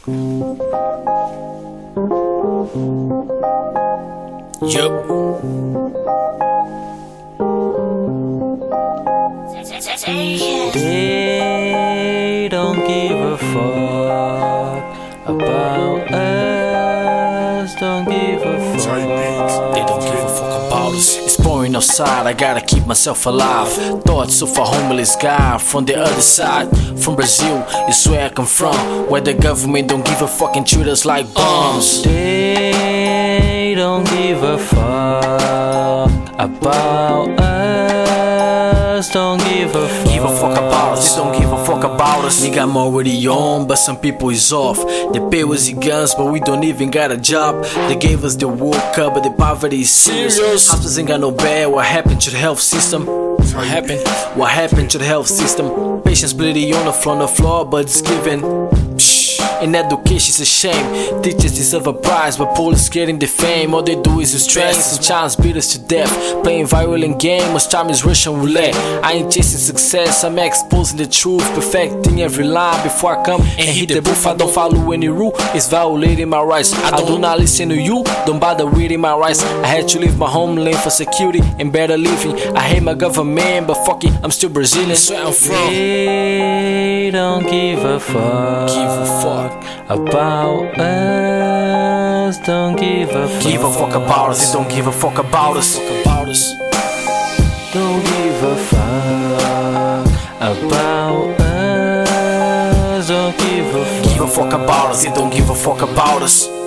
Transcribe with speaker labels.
Speaker 1: Yup.
Speaker 2: They don't give a fuck about us. Don't give a fuck.
Speaker 1: They don't give It's pouring outside, I gotta keep myself alive. Thoughts of a homeless guy from the other side. From Brazil, is where I come from. Where the government don't give a fuck and treat us like bums.
Speaker 2: They don't give a fuck about us. Don't give a fuck.
Speaker 1: Give a fuck about us, they don't give a fuck about us. Nigga, I'm already on, but some people is off. They pay us the guns, but we don't even got a job. They gave us the World Cup, but the poverty is serious.
Speaker 3: Serious.
Speaker 1: Hospitals ain't got no bed. What happened to the health system? What happened? What happened to the health system? Patients bleeding on the floor, on the floor, but it's given. In education's a shame. Teachers deserve a prize, but police getting the fame. All they do is restrain. Sometimes beat us to death. Playing violent game, most time is Russian roulette. I ain't chasing success, I'm exposing the truth, perfecting every line before I come and hit the booth. I don't follow any rule, it's violating my rights. I do not listen to you, don't bother reading my rights. I had to leave my homeland for security and better living. I hate my government, but fuck it, I'm still Brazilian. That's where I'm from.
Speaker 2: They don't give a fuck.
Speaker 1: Give a fuck.
Speaker 2: about us. Don't give a fuck.
Speaker 1: Give a fuck about us, don't give a fuck about us. About us.
Speaker 2: Don't give a fuck about us. Don't give a fuck.
Speaker 1: Give a fuck about us, don't give a fuck about us.